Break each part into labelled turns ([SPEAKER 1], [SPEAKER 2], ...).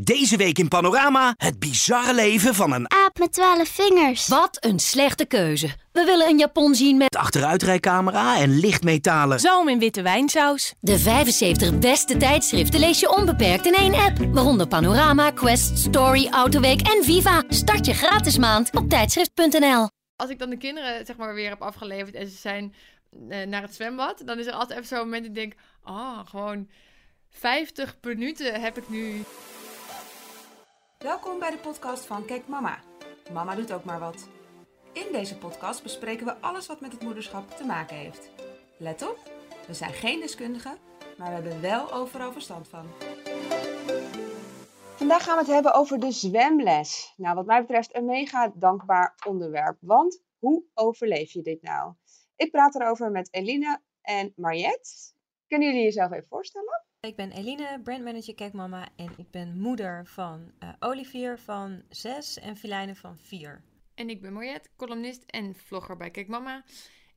[SPEAKER 1] Deze week in Panorama het bizarre leven van een
[SPEAKER 2] Aap met twaalf vingers.
[SPEAKER 3] Wat een slechte keuze. We willen een Japon zien met
[SPEAKER 1] achteruitrijcamera en lichtmetalen.
[SPEAKER 4] Zalm in witte wijnsaus.
[SPEAKER 3] de 75 beste tijdschriften lees je onbeperkt in één app. Waaronder Panorama, Quest, Story, Autoweek en Viva. Start je gratis maand op tijdschrift.nl.
[SPEAKER 5] Als ik dan de kinderen zeg maar weer heb afgeleverd en ze zijn eh, naar het zwembad, dan is er altijd even zo'n moment dat ik denk, ah, gewoon 50 minuten heb ik nu.
[SPEAKER 6] Welkom bij de podcast van Kijk Mama. Mama doet ook maar wat. In deze podcast bespreken we alles wat met het moederschap te maken heeft. Let op, we zijn geen deskundigen, maar we hebben wel overal verstand van. Vandaag gaan we het hebben over de zwemles. Nou, wat mij betreft een mega dankbaar onderwerp. Want hoe overleef je dit nou? Ik praat erover met Eline en Mariette. Kunnen jullie jezelf even voorstellen?
[SPEAKER 7] Ik ben Eline, brandmanager Kijkmama en ik ben moeder van eh, Olivier van 6 en Filijne van 4.
[SPEAKER 5] En ik ben Mariette, columnist en vlogger bij Kijk Mama.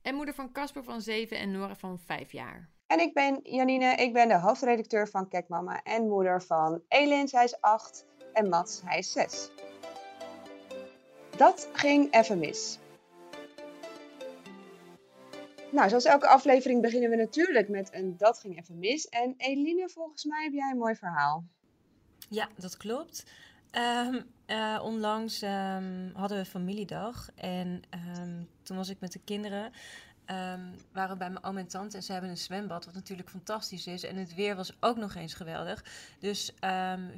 [SPEAKER 5] En moeder van Casper van 7 en Nora van 5 jaar.
[SPEAKER 6] En ik ben Janine, ik ben de hoofdredacteur van Kijk Mama en moeder van Elin, zij is 8 en Mats, hij is 6. Dat ging even mis. Nou, zoals elke aflevering beginnen we natuurlijk met een Dat ging even mis. En Eline, volgens mij heb jij een mooi verhaal.
[SPEAKER 7] Ja, dat klopt. Ehm, eh, onlangs ehm, hadden we familiedag en ehm, toen was ik met de kinderen. waren bij mijn oom en tante en ze hebben een zwembad, wat natuurlijk fantastisch is. En het weer was ook nog eens geweldig. Dus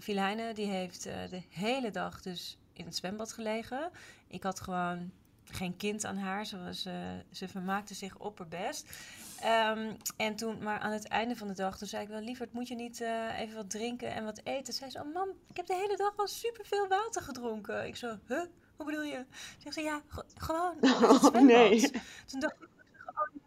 [SPEAKER 7] Filijne, die heeft eh, de hele dag dus in het zwembad gelegen. Ik had gewoon geen kind aan haar. Ze, was, eh, ze vermaakte zich opperbest. Ehm en toen, maar aan het einde van de dag, toen zei ik wel, lieverd, moet je niet eh, even wat drinken en wat eten? Zei ze, oh mam, ik heb de hele dag al superveel water gedronken. Ik zo, huh? Hoe bedoel je? Zegt ze, ja, ge- gewoon.
[SPEAKER 6] Oh,
[SPEAKER 7] zwembad."
[SPEAKER 6] nee.
[SPEAKER 7] Toen dacht ik,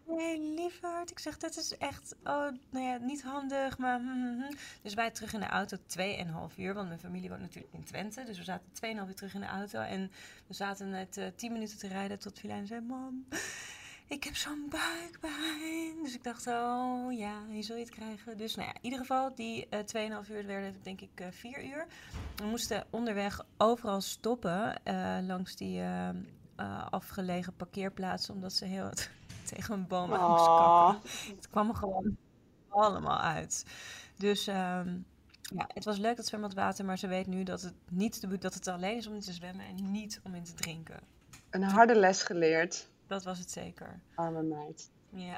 [SPEAKER 7] nee, lieverd. Ik zeg, dat is echt, oh, nou ja, niet handig, maar... hm, hm, hm. Dus wij terug in de auto, 2,5 uur, want mijn familie woont natuurlijk in Twente. Dus we zaten 2,5 uur terug in de auto en we zaten net eh 10 minuten te rijden tot Filijn zei, mam, ik heb zo'n buikpijn. Dus ik dacht, oh ja, hier zul je het krijgen. Dus nou ja, in ieder geval, die eh 2,5 uur werden denk ik eh 4 uur. We moesten onderweg overal stoppen langs die afgelegen parkeerplaatsen, omdat ze heel tegen een boom aan moest
[SPEAKER 6] Oh.
[SPEAKER 7] kakken. Het kwam er gewoon allemaal uit. Dus ehm, ja, het was leuk dat zwembadwater, maar ze weet nu dat het, niet de, dat het alleen is om in te zwemmen en niet om in te drinken.
[SPEAKER 6] Een harde les geleerd,
[SPEAKER 7] Dat was het zeker.
[SPEAKER 6] arme meid.
[SPEAKER 7] Ja.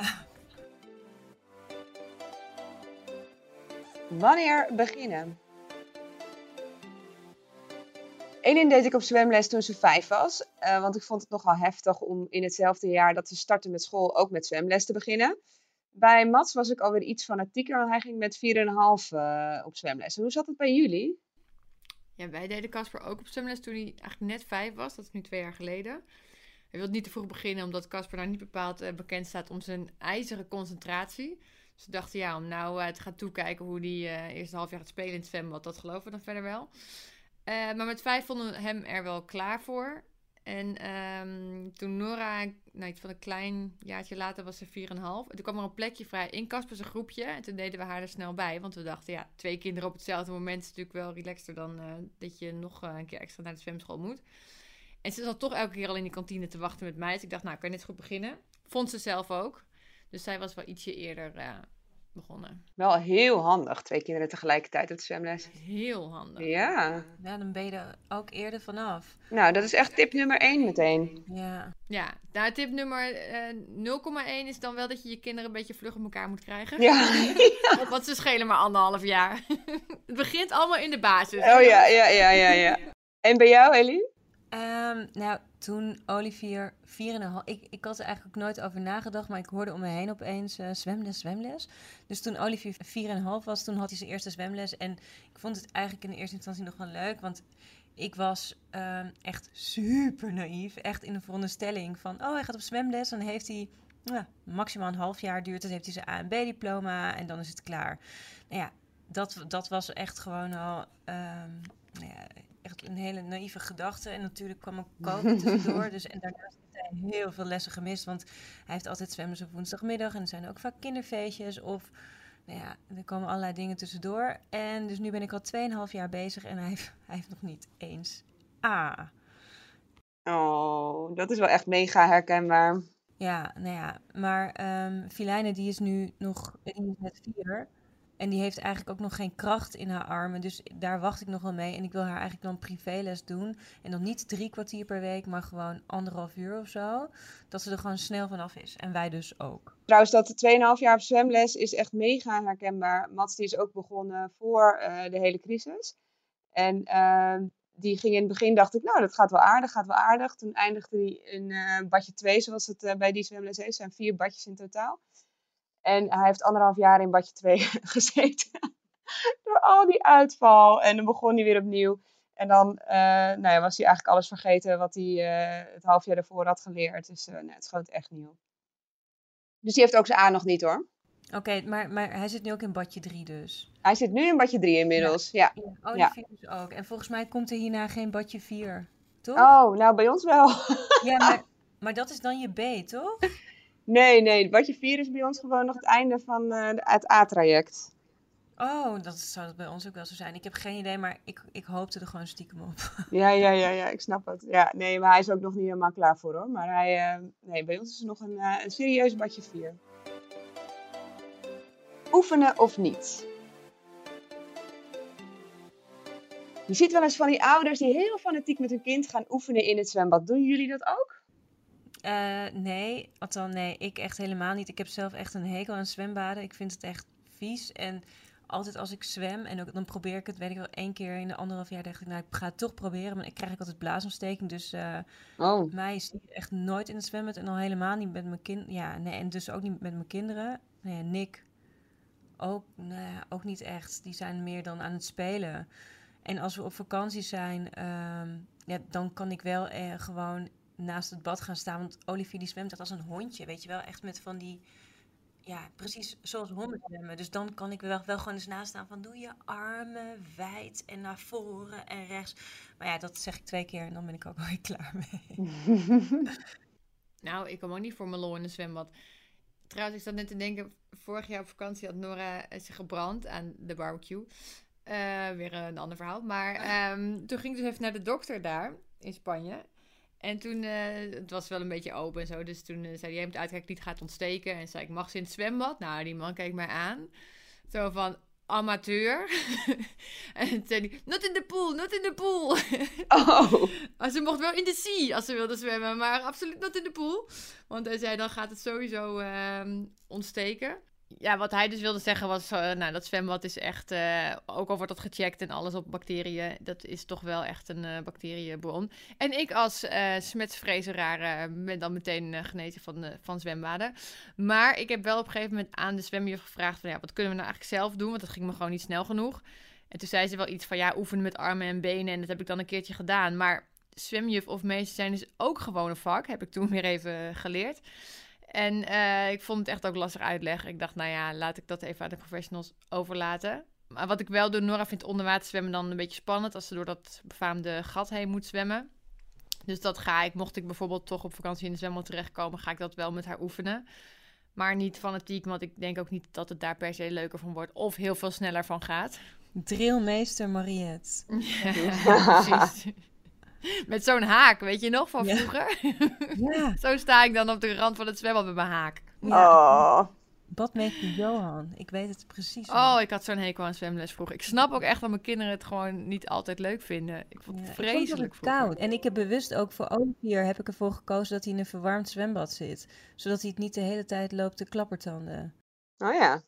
[SPEAKER 6] Wanneer beginnen? Eline deed ik op zwemles toen ze vijf was. eh, want ik vond het nogal heftig om in hetzelfde jaar dat ze startte met school ook met zwemles te beginnen. Bij Mats was ik alweer iets fanatieker, want hij ging met 4,5 eh op zwemles. Hoe zat het bij jullie?
[SPEAKER 5] Ja, wij deden Casper ook op zwemles toen hij eigenlijk net 5 was. Dat is nu twee jaar geleden. Hij wilde niet te vroeg beginnen, omdat Casper nou niet bepaald eh, bekend staat om zijn ijzeren concentratie. Dus we dachten, ja, om nou eh, te gaan toekijken hoe hij eh eerst een half jaar gaat spelen in het zwembad, dat geloven we dan verder wel. Eh, maar met vijf vonden we hem er wel klaar voor. En ehm, toen Nora, nou, van een klein jaartje later, was ze 4,5. En toen kwam er een plekje vrij in Casper's groepje. En toen deden we haar er snel bij. Want we dachten, ja, twee kinderen op hetzelfde moment is natuurlijk wel relaxter dan eh, dat je nog eh, een keer extra naar de zwemschool moet. En ze zat toch elke keer al in die kantine te wachten met mij. Dus ik dacht, nou, ik kan net goed beginnen. Vond ze zelf ook. Dus zij was wel ietsje eerder begonnen.
[SPEAKER 6] Wel heel handig, twee kinderen tegelijkertijd op zwemles.
[SPEAKER 5] Heel handig.
[SPEAKER 6] Ja,
[SPEAKER 7] ja, dan ben je er ook eerder vanaf.
[SPEAKER 6] nou dat is echt tip nummer 1 meteen.
[SPEAKER 7] Ja.
[SPEAKER 5] Ja, nou, tip nummer eh 0,1 is dan wel dat je je kinderen een beetje vlug op elkaar moet krijgen.
[SPEAKER 6] Ja.
[SPEAKER 5] Want- Want ze schelen maar anderhalf jaar. het begint allemaal in de basis.
[SPEAKER 6] Oh ja, ja, ja, ja, ja. En bij jou, Eline?
[SPEAKER 7] Ehm, nou, toen Olivier 4,5... Ik, ik had er eigenlijk nooit over nagedacht, maar ik hoorde om me heen opeens eh, zwemles, zwemles. Dus toen Olivier 4,5 was, toen had hij zijn eerste zwemles. En ik vond het eigenlijk in de eerste instantie nog wel leuk, want ik was ehm, echt super naïef. Echt in de veronderstelling van, oh, hij gaat op zwemles, dan heeft hij... Ja, maximaal een half jaar duurt het, heeft hij zijn A en B-diploma en dan is het klaar. Nou ja, dat, dat was echt gewoon al... ehm, nou ja, echt een hele naïeve gedachte. En natuurlijk kwam ook koken tussendoor. Dus, en daarnaast heeft hij heel veel lessen gemist. Want hij heeft altijd zwemmen op woensdagmiddag. En er zijn ook vaak kinderfeestjes. Of nou ja, er komen allerlei dingen tussendoor. En dus nu ben ik al 2,5 jaar bezig en hij heeft, hij heeft nog niet eens A.
[SPEAKER 6] Oh, dat is wel echt mega herkenbaar.
[SPEAKER 7] Ja, nou ja, maar Filijne die is nu nog, die is net vier. En die heeft eigenlijk ook nog geen kracht in haar armen. Dus daar wacht ik nog wel mee. En ik wil haar eigenlijk dan privéles doen. En dan niet drie kwartier per week, maar gewoon anderhalf uur of zo. Dat ze er gewoon snel vanaf is. En wij dus ook.
[SPEAKER 6] Trouwens, dat 2,5 jaar op zwemles is echt mega herkenbaar. Mats die is ook begonnen voor eh, de hele crisis. En ehm, die ging in het begin, dacht ik, nou, dat gaat wel aardig, gaat wel aardig. Toen eindigde hij in eh, badje 2, zoals het eh, bij die zwemles. Er zijn vier badjes in totaal. En hij heeft anderhalf jaar in badje 2 gezeten. Door al die uitval. En dan begon hij weer opnieuw. En dan eh, nou ja, was hij eigenlijk alles vergeten wat hij eh, het half jaar daarvoor had geleerd. Dus eh, nee, het schoot echt nieuw. Dus die heeft ook zijn A nog niet hoor.
[SPEAKER 7] Oké, maar, maar hij zit nu ook in badje 3 dus.
[SPEAKER 6] Hij zit nu in badje 3 inmiddels. Ja.
[SPEAKER 7] Oh, die
[SPEAKER 6] Ja.
[SPEAKER 7] vier dus ook. En volgens mij komt er hierna geen badje 4, toch?
[SPEAKER 6] Oh, nou bij ons wel.
[SPEAKER 7] Ja, maar, maar dat is dan je B, toch?
[SPEAKER 6] Nee, nee. Badje 4 is bij ons gewoon nog het einde van eh, het A-traject.
[SPEAKER 7] Oh, dat zou dat bij ons ook wel zo zijn. Ik heb geen idee, maar ik, ik hoopte er gewoon stiekem op.
[SPEAKER 6] Ja, ja, ja, ja, ik snap het. Ja, nee, maar hij is ook nog niet helemaal klaar voor hoor. Maar hij, eh, nee, bij ons is nog een, eh, een serieus badje 4. Oefenen of niet? Je ziet wel eens van die ouders die heel fanatiek met hun kind gaan oefenen in het zwembad. Doen jullie dat ook?
[SPEAKER 7] Eh, nee, althans nee, ik echt helemaal niet. Ik heb zelf echt een hekel aan zwembaden. Ik vind het echt vies. En altijd als ik zwem, en ook, dan probeer ik het, weet ik wel, één keer in de anderhalf jaar dacht ik, nou, ik ga het toch proberen. Maar ik krijg ik altijd blaasontsteking. Dus
[SPEAKER 6] Oh.
[SPEAKER 7] mij is echt nooit in het zwembad en al helemaal niet met mijn kind. Ja, nee, en dus ook niet met mijn kinderen. Nou ja, Nick ook, nou ook niet echt. Die zijn meer dan aan het spelen. En als we op vakantie zijn, ehm, ja, dan kan ik wel eh, gewoon naast het bad gaan staan. Want Olivier die zwemt echt als een hondje, weet je wel. Echt met van die, ja, precies zoals honden zwemmen. Dus dan kan ik wel, wel gewoon eens naast staan van doe je armen wijd en naar voren en rechts. Maar ja, dat zeg ik twee keer en dan ben ik ook alweer klaar mee.
[SPEAKER 5] Nou, ik kom ook niet voor mijn lol in een zwembad. Trouwens, ik zat net te denken, vorig jaar op vakantie had Nora eh, zich gebrand aan de barbecue. Eh, weer een ander verhaal. Maar ehm, toen ging ik dus even naar de dokter daar in Spanje. En toen, eh, het was wel een beetje open en zo. Dus toen eh, zei hij, jij moet uitkijken, niet gaat ontsteken. En zei ik, mag ze in het zwembad? Nou, die man keek mij aan. Zo van, amateur. en toen zei hij, not in the pool, not in the pool.
[SPEAKER 6] Oh.
[SPEAKER 5] Maar ze mocht wel in de sea als ze wilde zwemmen, maar absoluut niet in de pool. Want hij zei, dan gaat het sowieso ehm, ontsteken. Ja, wat hij dus wilde zeggen was, eh, nou, dat zwembad is echt, eh, ook al wordt dat gecheckt en alles op bacteriën, dat is toch wel echt een eh, bacteriënbron. En ik als smetsvrezeraar ben dan meteen genezen van, van zwembaden. Maar ik heb wel op een gegeven moment aan de zwemjuf gevraagd van, ja, wat kunnen we nou eigenlijk zelf doen? Want dat ging me gewoon niet snel genoeg. En toen zei ze wel iets van, ja, oefenen met armen en benen. En dat heb ik dan een keertje gedaan. Maar zwemjuf of meester zijn is ook gewoon een vak. Heb ik toen weer even geleerd. En eh, ik vond het echt ook lastig uitleggen. Ik dacht, nou ja, laat ik dat even aan de professionals overlaten. Maar wat ik wel doe, Nora vindt onderwater zwemmen dan een beetje spannend... als ze door dat befaamde gat heen moet zwemmen. Dus dat ga ik, mocht ik bijvoorbeeld toch op vakantie in de zwembad terechtkomen... ga ik dat wel met haar oefenen. Maar niet fanatiek, want ik denk ook niet dat het daar per se leuker van wordt... of heel veel sneller van gaat.
[SPEAKER 7] Drillmeester Mariette.
[SPEAKER 5] Ja, precies. Met zo'n haak, weet je nog, van
[SPEAKER 7] Ja.
[SPEAKER 5] vroeger?
[SPEAKER 7] Ja,
[SPEAKER 5] Zo sta ik dan op de rand van het zwembad met mijn haak.
[SPEAKER 6] Oh.
[SPEAKER 7] badmeester Johan. Ik weet het precies.
[SPEAKER 5] Oh, ik had zo'n hekel aan zwemles vroeger. Ik snap ook echt dat mijn kinderen het gewoon niet altijd leuk vinden. Ik vond
[SPEAKER 7] Ja,
[SPEAKER 5] het
[SPEAKER 7] ik vond
[SPEAKER 5] vreselijk
[SPEAKER 7] koud. En ik heb bewust ook voor Olivier heb ik ervoor gekozen dat hij in een verwarmd zwembad zit. Zodat hij het niet de hele tijd loopt te klappertanden.
[SPEAKER 6] Oh ja.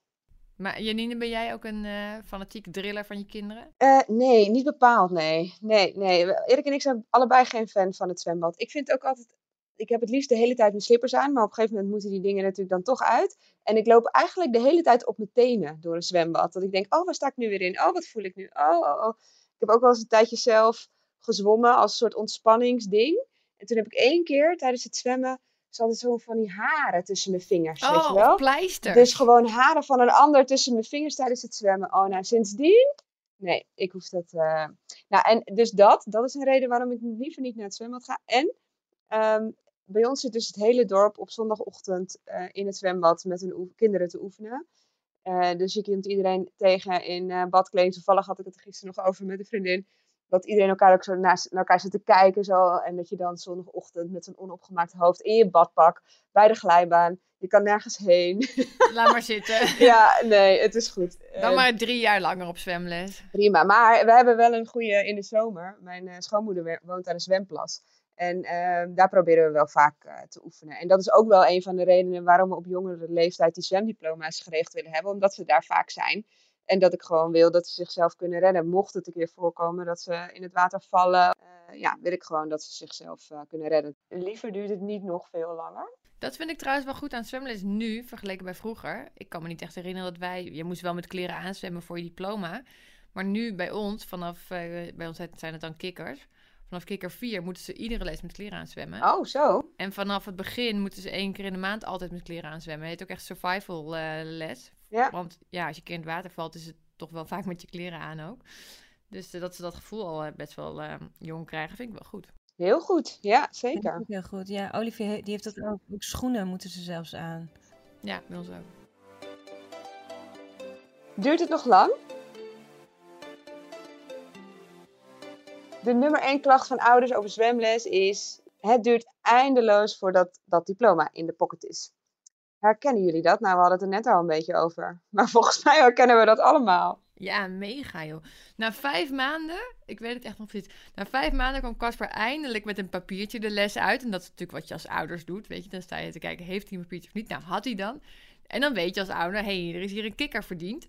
[SPEAKER 5] Maar Janine, ben jij ook een eh fanatiek driller van je kinderen?
[SPEAKER 6] Eh, nee, niet bepaald, nee. Nee, nee. Erik en ik zijn allebei geen fan van het zwembad. Ik vind ook altijd... Ik heb het liefst de hele tijd mijn slippers aan, maar op een gegeven moment moeten die dingen natuurlijk dan toch uit. En ik loop eigenlijk de hele tijd op mijn tenen door een zwembad. Dat ik denk, oh, waar sta ik nu weer in? Oh, wat voel ik nu? Oh, oh, oh. Ik heb ook wel eens een tijdje zelf gezwommen als een soort ontspanningsding. En toen heb ik één keer tijdens het zwemmen, zat er zo van die haren tussen mijn vingers, weet je
[SPEAKER 5] Oh,
[SPEAKER 6] wel?
[SPEAKER 5] pleister.
[SPEAKER 6] Dus gewoon haren van een ander tussen mijn vingers tijdens het zwemmen. Oh, nou, sindsdien? Nee, ik hoef dat. eh, Nou, en dus dat, dat is een reden waarom ik liever niet naar het zwembad ga. En ehm, bij ons zit dus het hele dorp op zondagochtend eh, in het zwembad met hun kinderen te oefenen. Eh, dus je komt iedereen tegen in uh, badkleding. Toevallig had ik het gisteren nog over met een vriendin. Dat iedereen elkaar ook zo naast naar elkaar zit te kijken. Zo, en dat je dan zondagochtend met zo'n onopgemaakt hoofd in je badpak bij de glijbaan. Je kan nergens heen.
[SPEAKER 5] Laat maar zitten.
[SPEAKER 6] ja, nee, het is goed.
[SPEAKER 5] Dan maar drie jaar langer op zwemles.
[SPEAKER 6] Prima, maar we hebben wel een goede in de zomer. Mijn schoonmoeder woont aan een zwemplas. En uh, daar proberen we wel vaak uh, te oefenen. En dat is ook wel een van de redenen waarom we op jongere leeftijd die zwemdiploma's geregeld willen hebben. Omdat ze daar vaak zijn. En dat ik gewoon wil dat ze zichzelf kunnen redden. Mocht het een keer voorkomen dat ze in het water vallen, uh, ja, wil ik gewoon dat ze zichzelf kunnen redden. Liever duurt het niet nog veel langer.
[SPEAKER 5] Dat vind ik trouwens wel goed aan zwemles nu, vergeleken bij vroeger. Ik kan me niet echt herinneren dat wij... Je moest wel met kleren aanzwemmen voor je diploma. Maar nu bij ons, vanaf... bij ons zijn het dan kikkers Vanaf kikker 4 moeten ze iedere les met kleren aanzwemmen.
[SPEAKER 6] Oh, zo.
[SPEAKER 5] En vanaf het begin moeten ze één keer in de maand altijd met kleren aanzwemmen. Het heet ook echt survival uh, les.
[SPEAKER 6] Ja.
[SPEAKER 5] Want ja, als je het water valt, is het toch wel vaak met je kleren aan ook. Dus uh, dat ze dat gevoel al uh, best wel jong krijgen, vind ik wel goed.
[SPEAKER 6] Heel goed, ja, zeker.
[SPEAKER 7] Heel goed. Ja, Olivier die heeft dat ook. Ook schoenen moeten ze zelfs aan.
[SPEAKER 5] Ja, bij ons ook.
[SPEAKER 6] Duurt het nog lang? De nummer één klacht van ouders over zwemles is: het duurt eindeloos voordat dat diploma in de pocket is. Herkennen jullie dat? Nou, we hadden het er net al een beetje over. Maar volgens mij herkennen we dat allemaal.
[SPEAKER 5] Ja, mega joh. Na vijf maanden, ik weet het echt nog niet. Na vijf maanden kwam Casper eindelijk met een papiertje de les uit. En dat is natuurlijk wat je als ouders doet. Weet je, dan sta je te kijken, heeft hij een papiertje of niet? Nou, had hij dan. En dan weet je als ouder, hé, hey, er is hier een kikker verdiend.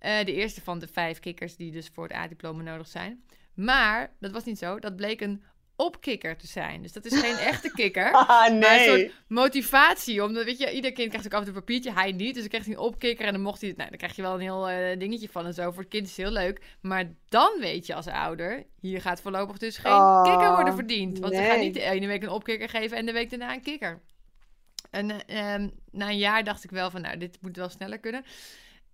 [SPEAKER 5] Uh, de eerste van de vijf kikkers die dus voor het A-diploma nodig zijn. Maar dat was niet zo. Dat bleek een opkikker te zijn. Dus dat is geen echte kikker.
[SPEAKER 6] Ah, nee.
[SPEAKER 5] Maar een soort motivatie. Omdat, weet je, ieder kind krijgt ook af en toe een papiertje. Hij niet. Dus dan krijgt hij een opkikker. En dan mocht hij... Nou, dan krijg je wel een heel uh, dingetje van en zo. Voor het kind is het heel leuk. Maar dan weet je als ouder... Hier gaat voorlopig dus geen
[SPEAKER 6] Oh,
[SPEAKER 5] kikker worden verdiend. Want ze
[SPEAKER 6] nee.
[SPEAKER 5] gaan niet de ene week een opkikker geven... en de week daarna een kikker. En eh, ehm, na een jaar dacht ik wel van... Nou, dit moet wel sneller kunnen.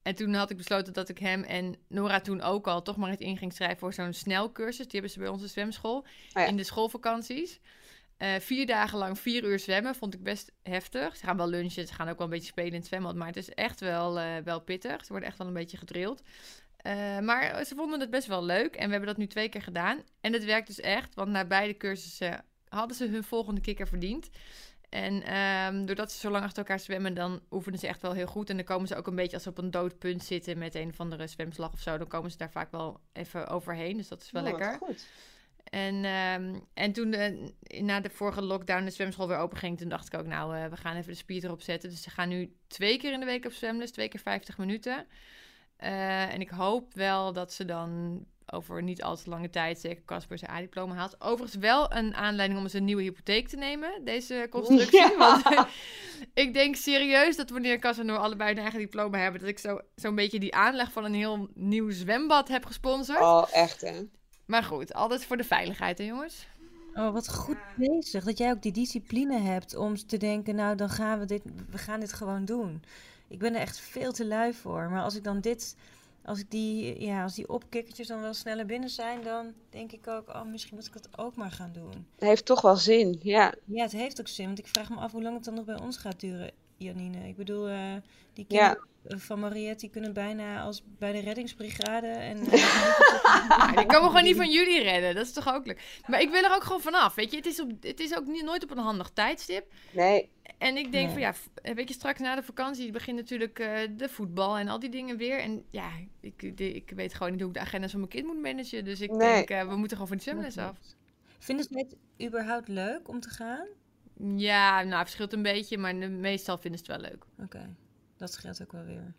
[SPEAKER 5] En toen had ik besloten dat ik hem en Nora toen ook al toch maar het in ging schrijven voor zo'n snelcursus. Die hebben ze bij onze zwemschool
[SPEAKER 6] ja.
[SPEAKER 5] in de schoolvakanties. Eh, vier dagen lang vier uur zwemmen vond ik best heftig. Ze gaan wel lunchen, ze gaan ook wel een beetje spelen in het zwembad. Maar het is echt wel, eh, wel pittig. Ze worden echt wel een beetje gedrild. Eh, maar ze vonden het best wel leuk. En we hebben dat nu twee keer gedaan. En het werkt dus echt. Want na beide cursussen hadden ze hun volgende kikker verdiend. En ehm, doordat ze zo lang achter elkaar zwemmen, dan oefenen ze echt wel heel goed. En dan komen ze ook een beetje als ze op een dood punt zitten met een of andere zwemslag of zo. Dan komen ze daar vaak wel even overheen. Dus dat is wel
[SPEAKER 6] Oh,
[SPEAKER 5] lekker.
[SPEAKER 6] goed.
[SPEAKER 5] En, ehm, en toen de, na de vorige lockdown de zwemschool weer open ging, toen dacht ik ook, nou, eh, we gaan even de spier erop zetten. Dus ze gaan nu twee keer in de week op zwemles, twee keer 50 minuten. Eh, en ik hoop wel dat ze dan over niet al te lange tijd zeker Casper zijn A-diploma haalt. Overigens wel een aanleiding om eens een nieuwe hypotheek te nemen, deze constructie.
[SPEAKER 6] Ja.
[SPEAKER 5] Want ik denk serieus dat wanneer Casper en Noor allebei een eigen diploma hebben, dat ik zo- zo'n beetje die aanleg van een heel nieuw zwembad heb gesponsord.
[SPEAKER 6] Oh, echt hè?
[SPEAKER 5] Maar goed, alles voor de veiligheid, hè jongens?
[SPEAKER 7] Oh, wat goed bezig. Dat jij ook die discipline hebt om te denken, nou dan gaan we dit, we gaan dit gewoon doen. Ik ben er echt veel te lui voor. Maar als ik dan dit, als ik die, ja, als die opkikkertjes dan wel sneller binnen zijn, dan denk ik ook, oh misschien moet ik dat ook maar gaan doen.
[SPEAKER 6] Het heeft toch wel zin, ja.
[SPEAKER 7] Ja, het heeft ook zin, want ik vraag me af hoe lang het dan nog bij ons gaat duren, Janine. Ik bedoel, eh, die
[SPEAKER 6] Ja.
[SPEAKER 7] kinderen van Mariette, die kunnen bijna als bij de reddingsbrigade en...
[SPEAKER 5] Ja, die komen gewoon niet van jullie redden. Dat is toch ook leuk. Maar ik wil er ook gewoon vanaf. Weet je, het is, op, het is ook niet, nooit op een handig tijdstip.
[SPEAKER 6] Nee,
[SPEAKER 5] En ik denk
[SPEAKER 7] Nee.
[SPEAKER 5] van ja, f- weet je, straks na de vakantie begint natuurlijk eh, de voetbal en al die dingen weer. En ja, ik, de- ik weet gewoon niet hoe ik de agenda's van mijn kind moet managen. Dus ik
[SPEAKER 6] Nee.
[SPEAKER 5] denk, eh, we moeten gewoon van die zwemles af.
[SPEAKER 7] Vinden ze het überhaupt leuk om te gaan?
[SPEAKER 5] Ja, nou, het verschilt een beetje, maar meestal vinden ze het wel leuk.
[SPEAKER 7] Oké, dat scheelt ook wel weer.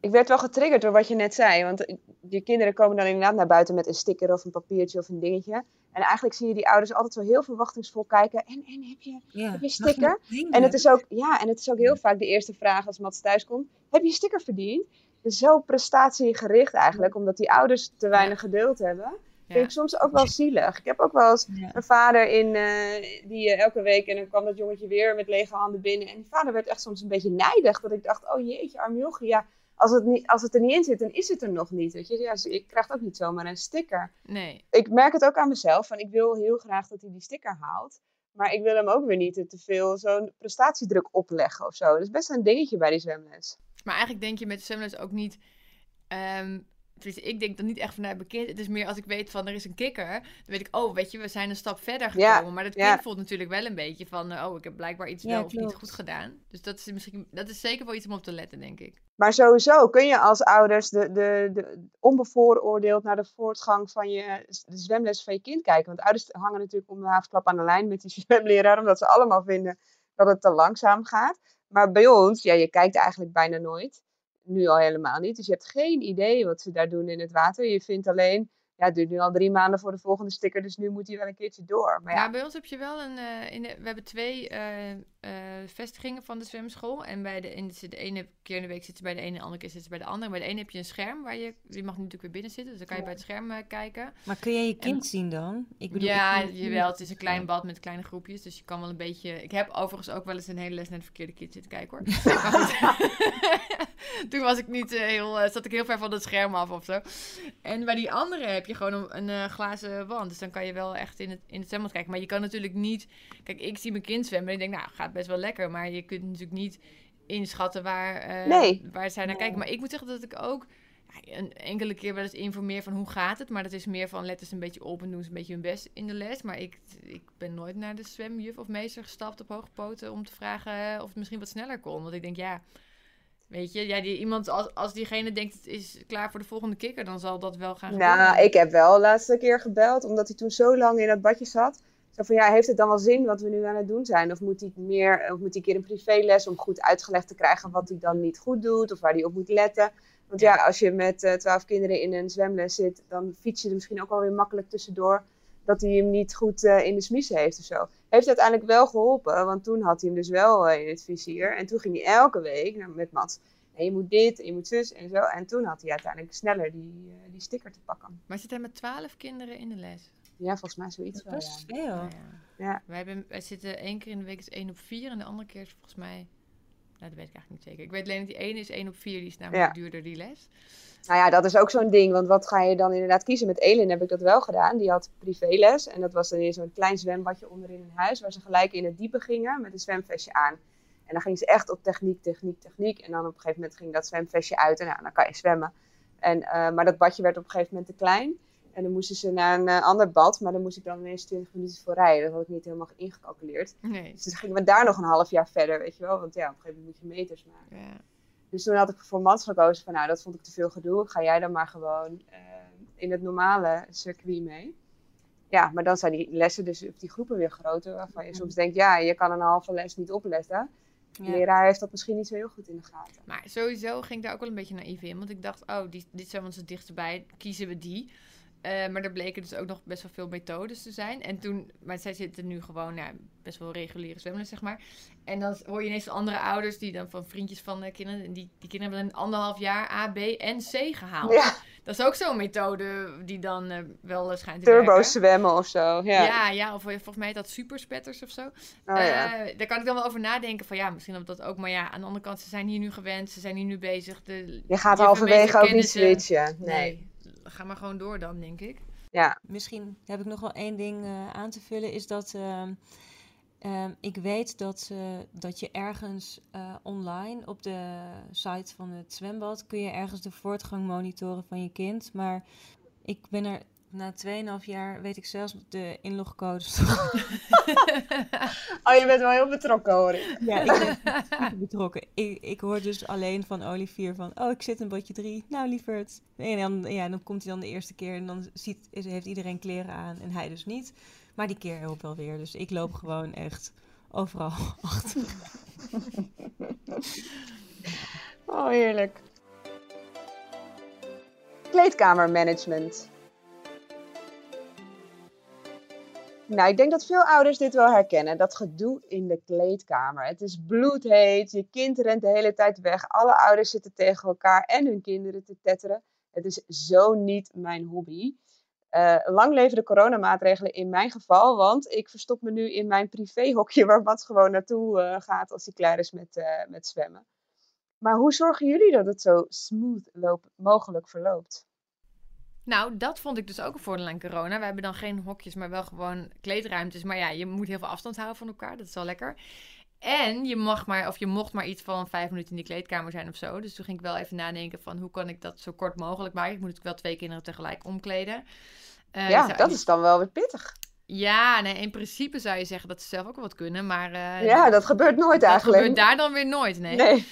[SPEAKER 6] ik werd wel getriggerd door wat je net zei. Want je kinderen komen dan inderdaad naar buiten met een sticker of een papiertje of een dingetje. En eigenlijk zie je die ouders altijd zo heel verwachtingsvol kijken. En, en heb je
[SPEAKER 7] Ja,
[SPEAKER 6] Heb je sticker? En het is ook, ja, en het is ook heel vaak de eerste vraag als Mats thuis komt. Heb je een sticker verdiend? Dus zo prestatiegericht eigenlijk, omdat die ouders te weinig geduld hebben.
[SPEAKER 5] Ja.
[SPEAKER 6] Vind ik soms ook wel zielig. Ik heb ook wel eens
[SPEAKER 7] Ja.
[SPEAKER 6] een vader in, eh, die eh, elke week, en dan kwam dat jongetje weer met lege handen binnen. En die vader werd echt soms een beetje nijdig. Dat ik dacht, oh jeetje, arm jochie, ja, als het, niet, als het er niet in zit, dan is het er nog niet. Weet je? Ja, ik krijg ook niet zomaar een sticker
[SPEAKER 5] Nee,
[SPEAKER 6] ik merk het ook aan mezelf. Van ik wil heel graag dat hij die sticker haalt. Maar ik wil hem ook weer niet te veel zo'n prestatiedruk opleggen of zo. Dat is best een dingetje bij die zwemles.
[SPEAKER 5] Maar eigenlijk denk je met de zwemles ook niet... ehm, tenminste, ik denk dan niet echt vanuit bekend. Het is meer als ik weet van er is een kikker. Dan weet ik, oh, weet je, we zijn een stap verder
[SPEAKER 6] Ja,
[SPEAKER 5] gekomen. maar dat
[SPEAKER 6] ja.
[SPEAKER 5] kind voelt natuurlijk wel een beetje van... eh, oh, ik heb blijkbaar iets
[SPEAKER 7] Ja,
[SPEAKER 5] wel of niet goed gedaan. Dus dat is misschien... Dat is zeker wel iets om op te letten, denk ik.
[SPEAKER 6] Maar sowieso kun je als ouders de, de, de onbevooroordeeld naar de voortgang van je de zwemles van je kind kijken. Want ouders hangen natuurlijk om de havenklap aan de lijn met die zwemleraar, omdat ze allemaal vinden dat het te langzaam gaat. Maar bij ons, ja, je kijkt eigenlijk bijna nooit. Nu al helemaal niet. Dus je hebt geen idee wat ze daar doen in het water. Je vindt alleen, ja, het duurt nu al drie maanden voor de volgende sticker, dus nu moet hij wel een keertje door. Maar
[SPEAKER 5] Ja,
[SPEAKER 6] ja,
[SPEAKER 5] bij ons heb je wel een. eh, in de, we hebben twee eh, eh, vestigingen van de zwemschool. En bij de, in de, de ene keer in de week zitten ze bij de ene, de andere keer zitten ze bij de andere. Bij de ene heb je een scherm waar je. Je mag natuurlijk weer binnen zitten, dus dan kan je bij het scherm eh, kijken.
[SPEAKER 7] Maar kun jij je kind zien dan? Ik bedoel,
[SPEAKER 5] ja,
[SPEAKER 7] ik
[SPEAKER 5] jawel. Het is een klein bad met kleine groepjes. Dus je kan wel een beetje. Ik heb overigens ook wel eens een hele les naar de verkeerde kind zitten kijken hoor. Toen was ik niet eh, heel. zat ik heel ver van het scherm af of zo. En bij die andere heb je gewoon een, een glazen wand. Dus dan kan je wel echt in het, in het zwembad kijken. Maar je kan natuurlijk niet. Kijk, ik zie mijn kind zwemmen en ik denk, nou, gaat best wel lekker. Maar je kunt natuurlijk niet inschatten waar, eh,
[SPEAKER 6] Nee.
[SPEAKER 5] waar zij naar kijken. Maar ik moet zeggen dat ik ook ja, een enkele keer wel eens informeer van hoe gaat het. Maar dat is meer van let eens een beetje op en doen ze een beetje hun best in de les. Maar ik, ik ben nooit naar de zwemjuf of meester gestapt op hoge poten om te vragen of het misschien wat sneller kon. Want ik denk, ja, weet je, ja, die, iemand, als, als diegene denkt het is klaar voor de volgende kikker, dan zal dat wel gaan
[SPEAKER 6] Nou,
[SPEAKER 5] gebeuren.
[SPEAKER 6] ik heb wel de laatste keer gebeld, omdat hij toen zo lang in dat badje zat. Zo van, ja, heeft het dan wel zin wat we nu aan het doen zijn? Of moet hij meer, of moet hij een keer een privéles om goed uitgelegd te krijgen wat hij dan niet goed doet? Of waar hij op moet letten? Want ja, als je met eh, twaalf kinderen in een zwemles zit, dan fiets je er misschien ook wel weer makkelijk tussendoor dat hij hem niet goed eh, in de smies heeft of zo. Heeft uiteindelijk wel geholpen, want toen had hij hem dus wel eh, in het vizier. En toen ging hij elke week nou, met Mats. En je moet dit, en je moet zus en zo. En toen had hij uiteindelijk sneller die, die sticker te pakken.
[SPEAKER 5] Maar zit hij met twaalf kinderen in de les?
[SPEAKER 6] Ja, volgens mij zoiets
[SPEAKER 7] Dat
[SPEAKER 6] wel, ja.
[SPEAKER 7] veel.
[SPEAKER 5] Ja.
[SPEAKER 6] Ja.
[SPEAKER 5] Wij, hebben, wij zitten één keer in de week is één op vier en de andere keer is volgens mij... Nou, dat weet ik eigenlijk niet zeker. Ik weet alleen dat die ene is één op vier, die is namelijk
[SPEAKER 6] Ja.
[SPEAKER 5] duurder, die les.
[SPEAKER 6] Nou ja, dat is ook zo'n ding. Want wat ga je dan inderdaad kiezen? Met Elin heb ik dat wel gedaan. Die had privéles. En dat was dan in zo'n klein zwembadje onderin een huis. Waar ze gelijk in het diepe gingen met een zwemvestje aan. En dan ging ze echt op techniek, techniek, techniek. En dan op een gegeven moment ging dat zwemvestje uit. En nou, dan kan je zwemmen. En, eh, maar dat badje werd op een gegeven moment te klein. En dan moesten ze naar een eh, ander bad. Maar dan moest ik dan ineens 20 minuten voor rijden. Dat had ik niet helemaal ingecalculeerd.
[SPEAKER 5] Nee.
[SPEAKER 6] Dus dan gingen we daar nog een half jaar verder, weet je wel. Want ja, op een gegeven moment moet je meters maken.
[SPEAKER 5] Ja.
[SPEAKER 6] Dus toen had ik voor Mats gekozen van, nou, dat vond ik te veel gedoe. Ga jij dan maar gewoon eh, in het normale circuit mee. Ja, maar dan zijn die lessen dus op die groepen weer groter. Waarvan je soms denkt, ja, je kan een halve les niet opletten. De
[SPEAKER 7] Ja.
[SPEAKER 6] leraar heeft dat misschien niet zo heel goed in de gaten.
[SPEAKER 5] Maar sowieso ging ik daar ook wel een beetje naïef in. Want ik dacht, oh, die, dit zijn ons het dichtstbij, kiezen we die. Eh, maar er bleken dus ook nog best wel veel methodes te zijn. En toen, maar zij zitten nu gewoon ja, best wel reguliere zwemles, zeg maar. En dan hoor je ineens van andere ouders, die dan van vriendjes van de kinderen, en die, die kinderen hebben een anderhalf jaar A, B en C gehaald.
[SPEAKER 6] Ja,
[SPEAKER 5] Dat is ook zo'n methode die dan eh, wel schijnt te
[SPEAKER 6] turbo
[SPEAKER 5] werken.
[SPEAKER 6] zwemmen of zo. Ja.
[SPEAKER 5] Ja. ja, of volgens mij heet dat superspetters of zo.
[SPEAKER 6] Oh, ja.
[SPEAKER 5] Eh, daar kan ik dan wel over nadenken van ja, misschien dat dat ook. Maar ja, aan de andere kant, ze zijn hier nu gewend, ze zijn hier nu bezig. De,
[SPEAKER 6] je gaat halverwege ook niet switchen. Nee.
[SPEAKER 5] Nee, ga maar gewoon door dan, denk ik.
[SPEAKER 6] Ja.
[SPEAKER 7] Misschien heb ik nog wel één ding eh, aan te vullen. Is dat ehm, ehm, ik weet dat, ze dat je ergens eh, online op de site van het zwembad... kun je ergens de voortgang monitoren van je kind. Maar ik ben er na 2,5 jaar... weet ik zelfs de inlogcodes.
[SPEAKER 6] Oh, je bent wel heel betrokken hoor ik.
[SPEAKER 7] ja, ik ben super betrokken. Ik, ik hoor dus alleen van Olivier van... oh, ik zit in badje 3. Nou, lieverd. En dan, ja, dan komt hij dan de eerste keer... en dan ziet, is- heeft iedereen kleren aan en hij dus niet. Maar die keer helpt wel weer. Dus ik loop gewoon echt overal achter.
[SPEAKER 6] Oh, heerlijk. Kleedkamermanagement. Nou, ik denk dat veel ouders dit wel herkennen. Dat gedoe in de kleedkamer. Het is bloedheet. Je kind rent de hele tijd weg. Alle ouders zitten tegen elkaar en hun kinderen te tetteren. Het is zo niet mijn hobby. Eh, lang leven de coronamaatregelen in mijn geval, want ik verstop me nu in mijn privéhokje waar Mats gewoon naartoe eh, gaat als hij klaar is met, eh, met zwemmen. Maar hoe zorgen jullie dat het zo smooth mogelijk verloopt?
[SPEAKER 5] Nou, dat vond ik dus ook een voordeel aan corona. We hebben dan geen hokjes, maar wel gewoon kleedruimtes. Maar ja, je moet heel veel afstand houden van elkaar. Dat is wel lekker. En je mag maar, of je mocht maar iets van vijf minuten in die kleedkamer zijn of zo. Dus toen ging ik wel even nadenken van hoe kan ik dat zo kort mogelijk maken. Ik moet natuurlijk wel twee kinderen tegelijk omkleden. Uh,
[SPEAKER 6] ja, dat is dan wel weer pittig.
[SPEAKER 5] Ja, nee, in principe zou je zeggen dat ze zelf ook wel wat kunnen, maar... Uh,
[SPEAKER 6] ja, dat gebeurt nooit
[SPEAKER 5] dat
[SPEAKER 6] eigenlijk.
[SPEAKER 5] Dat gebeurt daar dan weer nooit, nee.
[SPEAKER 6] nee.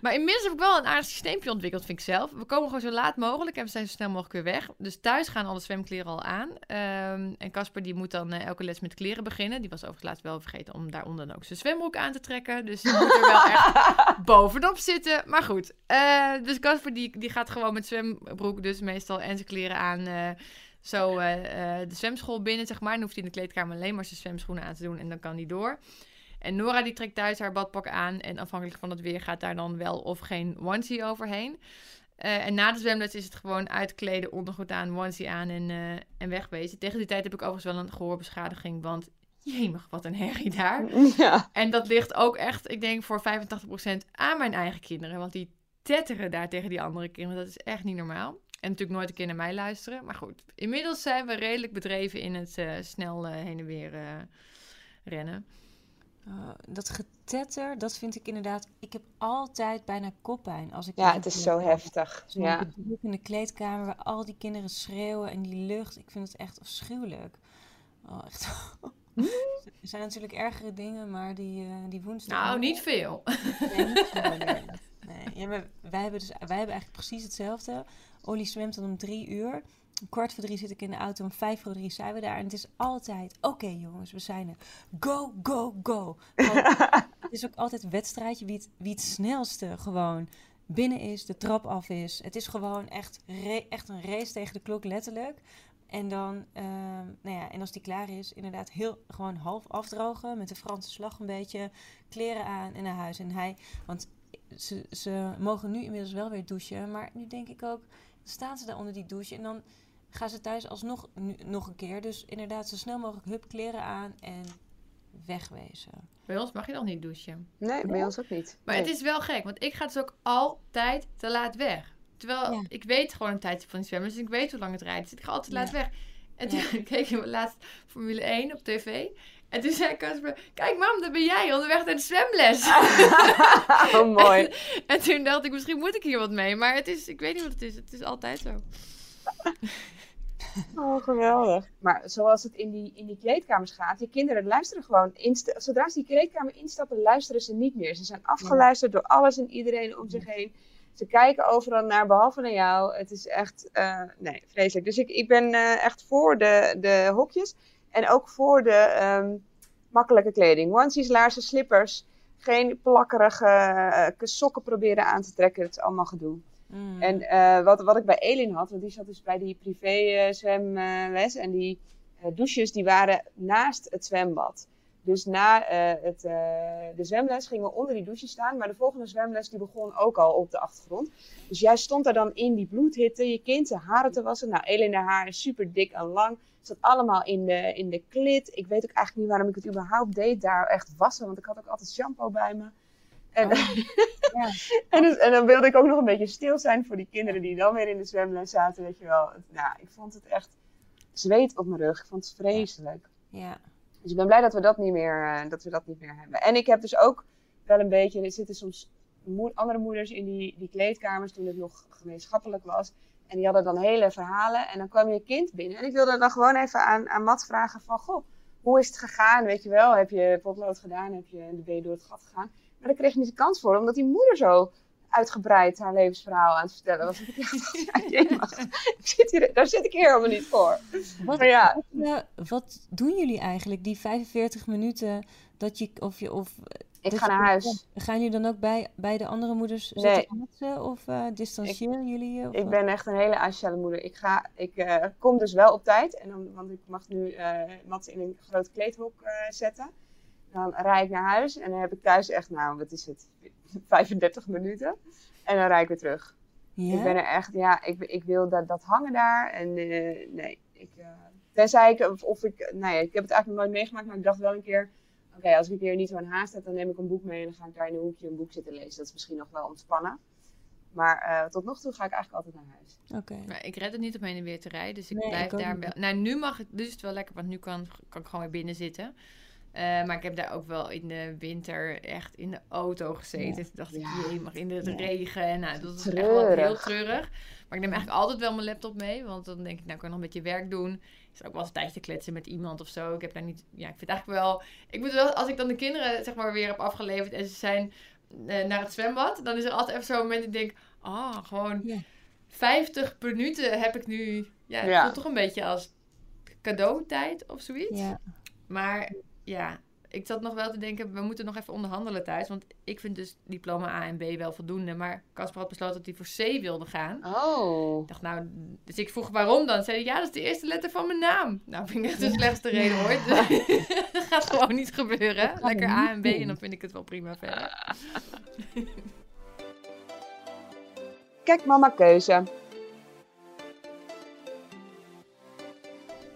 [SPEAKER 5] Maar inmiddels heb ik wel een aardig systeempje ontwikkeld, vind ik zelf. We komen gewoon zo laat mogelijk en we zijn zo snel mogelijk weer weg. Dus thuis gaan alle zwemkleren al aan. Um, en Casper die moet dan uh, elke les met kleren beginnen. Die was overigens laatst wel vergeten om daaronder dan ook zijn zwembroek aan te trekken. Dus die moet er wel echt bovenop zitten. Maar goed, uh, dus Casper die, die gaat gewoon met zwembroek dus meestal en zijn kleren aan... Uh, zo de zwemschool binnen, zeg maar. Dan hoeft hij in de kleedkamer alleen maar zijn zwemschoenen aan te doen en dan kan hij door. En Nora die trekt thuis haar badpak aan. En afhankelijk van het weer gaat daar dan wel of geen onesie overheen. Uh, en na de zwemles is het gewoon uitkleden, ondergoed aan, onesie aan en, uh, en wegwezen. Tegen die tijd heb ik overigens wel een gehoorbeschadiging, want jemig, wat een herrie daar.
[SPEAKER 6] Ja.
[SPEAKER 5] En dat ligt ook echt, ik denk voor 85% aan mijn eigen kinderen. Want die tetteren daar tegen die andere kinderen. Dat is echt niet normaal. En natuurlijk nooit een keer naar mij luisteren. Maar goed, inmiddels zijn we redelijk bedreven in het uh, snel heen en weer rennen.
[SPEAKER 7] Uh, dat getetter, dat vind ik inderdaad. Ik heb altijd bijna koppijn als ik.
[SPEAKER 6] Ja, het is zo heftig. Ja.
[SPEAKER 7] in de kleedkamer waar al die kinderen schreeuwen en die lucht. Ik vind het echt afschuwelijk. Oh, echt. er zijn natuurlijk ergere dingen, maar die, uh, die woensdag.
[SPEAKER 5] Nou, niet veel.
[SPEAKER 7] Nee, niet veel nee. nee. Ja, maar wij hebben, dus, wij hebben eigenlijk precies hetzelfde. Ollie zwemt dan om drie uur. Kwart voor drie zit ik in de auto, om vijf voor drie zijn we daar. En het is altijd, oké okay, jongens, we zijn er. Go, go, go. Het is ook altijd een wedstrijdje wie het, wie het snelste gewoon binnen is, de trap af is. Het is gewoon echt, echt een race tegen de klok, letterlijk. En dan, uh, nou ja, en als die klaar is, inderdaad heel gewoon half afdrogen met de Franse slag een beetje, kleren aan en naar huis. En hij, want ze, ze mogen nu inmiddels wel weer douchen, maar nu denk ik ook, staan ze daar onder die douche en dan gaan ze thuis alsnog nu, nog een keer. Dus inderdaad, zo snel mogelijk hup kleren aan en wegwezen.
[SPEAKER 5] Bij ons mag je nog niet douchen.
[SPEAKER 6] Nee, bij ons ook niet.
[SPEAKER 5] Maar
[SPEAKER 6] nee.
[SPEAKER 5] het is wel gek, want ik ga dus ook altijd te laat weg. Terwijl
[SPEAKER 7] Ja.
[SPEAKER 5] ik weet gewoon een tijdje van die zwemmen, dus ik weet hoe lang het rijdt. Dus ik ga altijd laat
[SPEAKER 7] Ja.
[SPEAKER 5] weg. En toen
[SPEAKER 7] Ja.
[SPEAKER 5] keek je laatst Formule 1 op tv. En toen zei Casper, kijk mam, daar ben jij onderweg naar de zwemles.
[SPEAKER 6] oh, mooi.
[SPEAKER 5] En toen dacht ik, misschien moet ik hier wat mee. Maar het is, ik weet niet wat het is. Het is altijd zo.
[SPEAKER 6] Oh, geweldig. Maar zoals het in die, in die kleedkamers gaat, die kinderen luisteren gewoon. Zodra ze die kleedkamer instappen, luisteren ze niet meer. Ze zijn afgeluisterd door alles en iedereen om zich heen. Ze kijken overal naar, behalve naar jou. Het is echt, eh, nee, vreselijk. Dus ik, ik ben eh, echt voor de, de hokjes. En ook voor de ehm, makkelijke kleding. Onesies, laarzen, slippers. Geen plakkerige eh, sokken proberen aan te trekken. Het is allemaal gedoe.
[SPEAKER 7] Mm.
[SPEAKER 6] En eh, wat, wat ik bij Elin had, want die zat dus bij die privé eh, zwemles. en die eh, douches die waren naast het zwembad. Dus na het, de zwemles gingen we onder die douche staan. Maar de volgende zwemles die begon ook al op de achtergrond. Dus jij stond daar dan in die bloedhitte. Je kind zijn haren te wassen. Nou, Elin haar is super dik en lang. Zat allemaal in de, in de klit. Ik weet ook eigenlijk niet waarom ik het überhaupt deed. Daar echt wassen. Want ik had ook altijd shampoo bij me. En,
[SPEAKER 7] Ja.
[SPEAKER 6] en, dus- en dan wilde ik ook nog een beetje stil zijn voor die kinderen die dan weer in de zwemles zaten. Weet je wel. Nou, ik vond het echt zweet op mijn rug. Ik vond het vreselijk.
[SPEAKER 7] ja.
[SPEAKER 6] Dus ik ben blij dat we dat niet meer, eh, dat we dat niet meer hebben. En ik heb dus ook wel een beetje, er zitten soms andere moeders in die, die kleedkamers toen het nog gemeenschappelijk was. En die hadden dan hele verhalen. En dan kwam je kind binnen. En ik wilde dan gewoon even aan, aan vragen van, goh, hoe is het gegaan? Weet je wel, heb je potlood gedaan? Heb je, ben je door het gat gegaan? Maar daar kreeg je niet de kans voor, omdat die moeder zo uitgebreid haar levensverhaal aan het vertellen was. Ik dacht, ja, jemig. ik zit hier, daar zit ik hier helemaal niet voor.
[SPEAKER 7] Wat,
[SPEAKER 6] Maar ja.
[SPEAKER 7] wat, eh, wat doen jullie eigenlijk die 45 minuten dat je of je of
[SPEAKER 6] Ik
[SPEAKER 7] dat
[SPEAKER 6] ga naar huis.
[SPEAKER 7] Gaan jullie dan ook bij, bij de andere moeders
[SPEAKER 6] Nee.
[SPEAKER 7] zitten of eh distancieren jullie je?
[SPEAKER 6] Ik
[SPEAKER 7] wat?
[SPEAKER 6] ben echt een hele asociale moeder. Ik, ga, ik eh, kom dus wel op tijd. En dan, want ik mag nu eh Mats in een groot kleedhok eh, zetten. Dan rijd ik naar huis. En dan heb ik thuis echt, nou, wat is het? 35 minuten. En dan rijd ik weer terug.
[SPEAKER 7] ja?
[SPEAKER 6] Ik ben er echt, ja, ik, ik wil dat, dat hangen daar. En eh, nee, ik, eh, tenzij ik, of, of ik, nou ja, ik heb het eigenlijk nog nooit meegemaakt. Maar ik dacht wel een keer, oké, als ik een keer niet zo aan haast heb, dan neem ik een boek mee. En dan ga ik daar in een hoekje een boek zitten lezen. Dat is misschien nog wel ontspannen. Maar eh, tot nog toe ga ik eigenlijk altijd naar huis.
[SPEAKER 7] Oké.
[SPEAKER 5] Maar ik red het niet om heen en weer te rijden. Dus ik
[SPEAKER 7] Nee,
[SPEAKER 5] blijf
[SPEAKER 7] ik
[SPEAKER 5] daar wel. Nou, nu mag ik. Dus is het wel lekker, want nu kan, kan ik gewoon weer binnen zitten. Eh, maar ik heb daar ook wel in de winter echt in de auto gezeten. Toen dacht ik,
[SPEAKER 6] Ja.
[SPEAKER 5] jee, mag in de
[SPEAKER 6] Ja.
[SPEAKER 5] regen. En, nou, dat was echt wel heel
[SPEAKER 6] Treurig.
[SPEAKER 5] Maar ik neem eigenlijk altijd wel mijn laptop mee. Want dan denk ik, nou, ik kan nog een beetje werk doen. Is ook wel eens een tijdje kletsen met iemand of zo. Ik heb daar niet... Ja, ik vind eigenlijk wel... Ik moet wel... Als ik dan de kinderen, zeg maar, weer heb afgeleverd... En ze zijn eh, naar het zwembad... Dan is er altijd even zo'n moment dat ik denk... Ah, gewoon...
[SPEAKER 7] Ja.
[SPEAKER 5] 50 minuten heb ik nu... Ja, het
[SPEAKER 6] Ja.
[SPEAKER 5] voelt toch een beetje als cadeautijd of zoiets.
[SPEAKER 7] Ja.
[SPEAKER 5] Maar ja, ik zat nog wel te denken, we moeten nog even onderhandelen thuis. Want ik vind dus diploma A en B wel voldoende. Maar Casper had besloten dat hij voor C wilde gaan.
[SPEAKER 6] Oh.
[SPEAKER 5] Ik dacht, nou, dus ik vroeg waarom dan. Zei hij, ja, dat is de eerste letter van mijn naam. Nou, vind ik echt de slechtste reden ooit. dat gaat gewoon niet gebeuren. Lekker
[SPEAKER 7] er
[SPEAKER 5] A en B en dan vind ik het wel prima verder.
[SPEAKER 6] Kijk, mama keuze.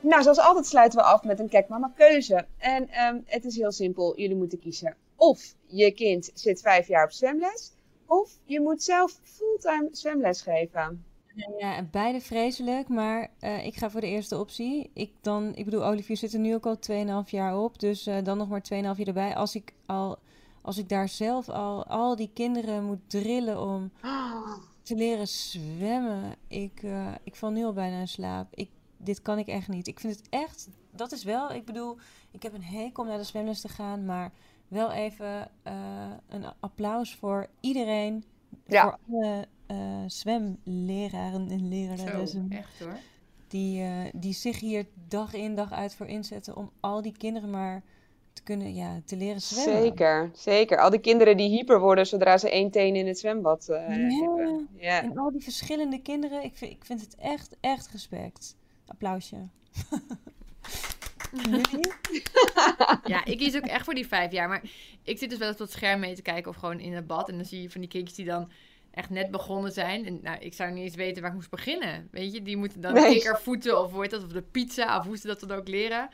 [SPEAKER 6] Nou, zoals altijd sluiten we af met een kijk mama keuze. En ehm, het is heel simpel. Jullie moeten kiezen. Of je kind zit vijf jaar op zwemles. Of je moet zelf fulltime zwemles geven.
[SPEAKER 7] Ja, beide vreselijk, maar eh, ik ga voor de eerste optie. Ik, dan, ik bedoel, Olivier zit er nu ook al 2,5 jaar op, dus eh, dan nog maar 2,5 jaar erbij. Als ik, al, als ik daar zelf al al die kinderen moet drillen om te leren zwemmen, ik, eh, ik val nu al bijna in slaap. Ik, dit kan ik echt niet. Ik vind het echt, dat is wel, ik bedoel, ik heb een hekel om naar de zwemles te gaan, maar wel even eh, een applaus voor iedereen,
[SPEAKER 6] Ja.
[SPEAKER 7] voor alle eh, zwemleraren en
[SPEAKER 5] Zo,
[SPEAKER 7] leraressen
[SPEAKER 5] echt hoor.
[SPEAKER 7] die, eh, die zich hier dag in dag uit voor inzetten om al die kinderen maar te kunnen, ja, te leren zwemmen.
[SPEAKER 6] Zeker, zeker. Al die kinderen die hyper worden zodra ze één teen in het zwembad eh,
[SPEAKER 7] Ja.
[SPEAKER 6] hebben. Ja.
[SPEAKER 7] En al die verschillende kinderen, ik vind, ik vind het echt, echt respect. Applausje.
[SPEAKER 5] Ja, ik kies ook echt voor die vijf jaar. Maar ik zit dus wel eens op het scherm mee te kijken of gewoon in het bad. En dan zie je van die kindjes die dan echt net begonnen zijn. En nou, ik zou niet eens weten waar ik moest beginnen. Weet je, die moeten dan
[SPEAKER 6] Nee.
[SPEAKER 5] kikkervoeten of hoe heet dat, of de pizza, of hoe ze dat dan ook leren.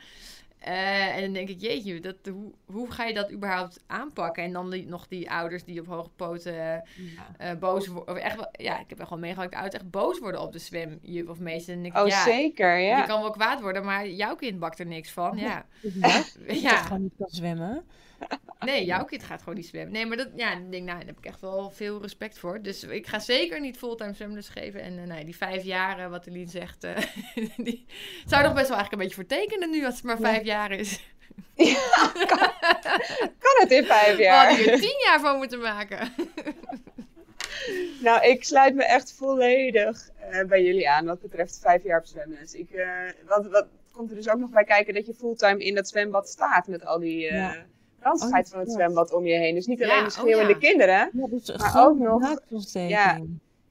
[SPEAKER 5] Eh, en dan denk ik, jeetje, dat, hoe, hoe ga je dat überhaupt aanpakken? En dan die, nog die ouders die op hoge poten eh, boos worden. Of echt wel, ja, ik heb wel gewoon meegemaakt dat ouders echt boos worden op de zwemjuf of meester. En ik,
[SPEAKER 6] Oh,
[SPEAKER 5] ja,
[SPEAKER 6] zeker,
[SPEAKER 5] je
[SPEAKER 6] ja.
[SPEAKER 5] kan wel kwaad worden, maar jouw kind bakt er niks van. Ja,
[SPEAKER 7] Dat
[SPEAKER 5] ja.
[SPEAKER 7] gewoon niet kan zwemmen.
[SPEAKER 5] Nee, jouw kind gaat gewoon niet zwemmen. Nee, maar dat, ja, ik denk, nou, daar heb ik echt wel veel respect voor. Dus ik ga zeker niet fulltime zwemles geven. En eh, nee, die vijf jaren, wat Eline zegt, eh, die zou er nog best wel eigenlijk een beetje voor tekenen nu, als het maar vijf jaar is.
[SPEAKER 6] Kan het in vijf
[SPEAKER 5] We hadden
[SPEAKER 6] jaar?
[SPEAKER 5] hier tien jaar van moeten maken.
[SPEAKER 6] Nou, ik sluit me echt volledig eh, bij jullie aan wat betreft vijf jaar op zwemles. Ik, eh, wat, wat komt er dus ook nog bij kijken dat je fulltime in dat zwembad staat met al die eh
[SPEAKER 7] Ja.
[SPEAKER 6] Ranzigheid
[SPEAKER 7] Oh,
[SPEAKER 6] van het
[SPEAKER 7] ja.
[SPEAKER 6] zwembad om je heen. Dus niet
[SPEAKER 5] Ja,
[SPEAKER 6] alleen de
[SPEAKER 5] oh
[SPEAKER 6] schreeuwende
[SPEAKER 5] ja.
[SPEAKER 6] kinderen.
[SPEAKER 7] Ja, dus
[SPEAKER 6] Maar ook nog-. Ja.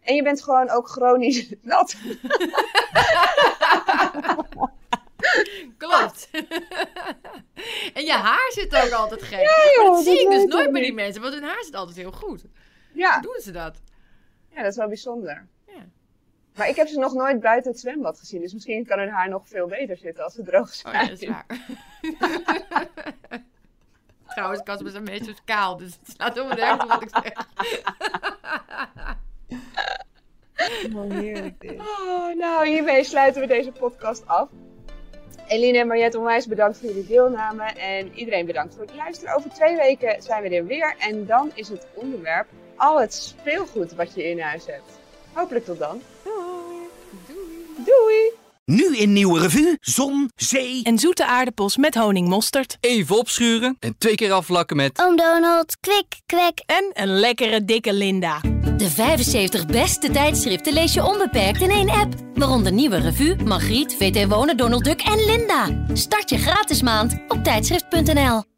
[SPEAKER 6] En je bent gewoon ook chronisch nat.
[SPEAKER 5] Klopt. en je haar zit ook altijd gek.
[SPEAKER 6] joh,
[SPEAKER 5] maar dat zie
[SPEAKER 6] dat
[SPEAKER 5] ik dus nooit bij die mensen, want hun haar zit altijd heel goed.
[SPEAKER 6] Ja,
[SPEAKER 5] Hoe doen ze dat?
[SPEAKER 6] ja, dat is wel bijzonder.
[SPEAKER 5] Ja.
[SPEAKER 6] Maar ik heb ze nog nooit buiten het zwembad gezien. Dus misschien kan hun haar nog veel beter zitten als ze droog
[SPEAKER 5] Oh
[SPEAKER 6] zijn.
[SPEAKER 5] ja, dat is waar. Trouwens, Casper is een beetje kaal, dus het slaat helemaal nergens wat ik zeg.
[SPEAKER 7] Oh, heerlijk dit.
[SPEAKER 6] Oh, nou, hiermee sluiten we deze podcast af. Eline en Mariette, onwijs bedankt voor jullie deelname. En iedereen bedankt voor het luisteren. Over twee weken zijn we er weer. En dan is het onderwerp al het speelgoed wat je in huis hebt. Hopelijk tot dan. Doei!
[SPEAKER 1] Nu in Nieuwe Revue, zon, zee
[SPEAKER 2] En zoete aardappels met honingmosterd.
[SPEAKER 4] Even opschuren en twee keer afvlakken met...
[SPEAKER 8] Oom Donald, kwik, kwek.
[SPEAKER 2] En een lekkere dikke Linda.
[SPEAKER 3] De 75 beste tijdschriften lees je onbeperkt in één app. Waaronder Nieuwe Revue, Margriet, VT Wonen, Donald Duck en Linda. Start je gratis maand op tijdschrift.nl.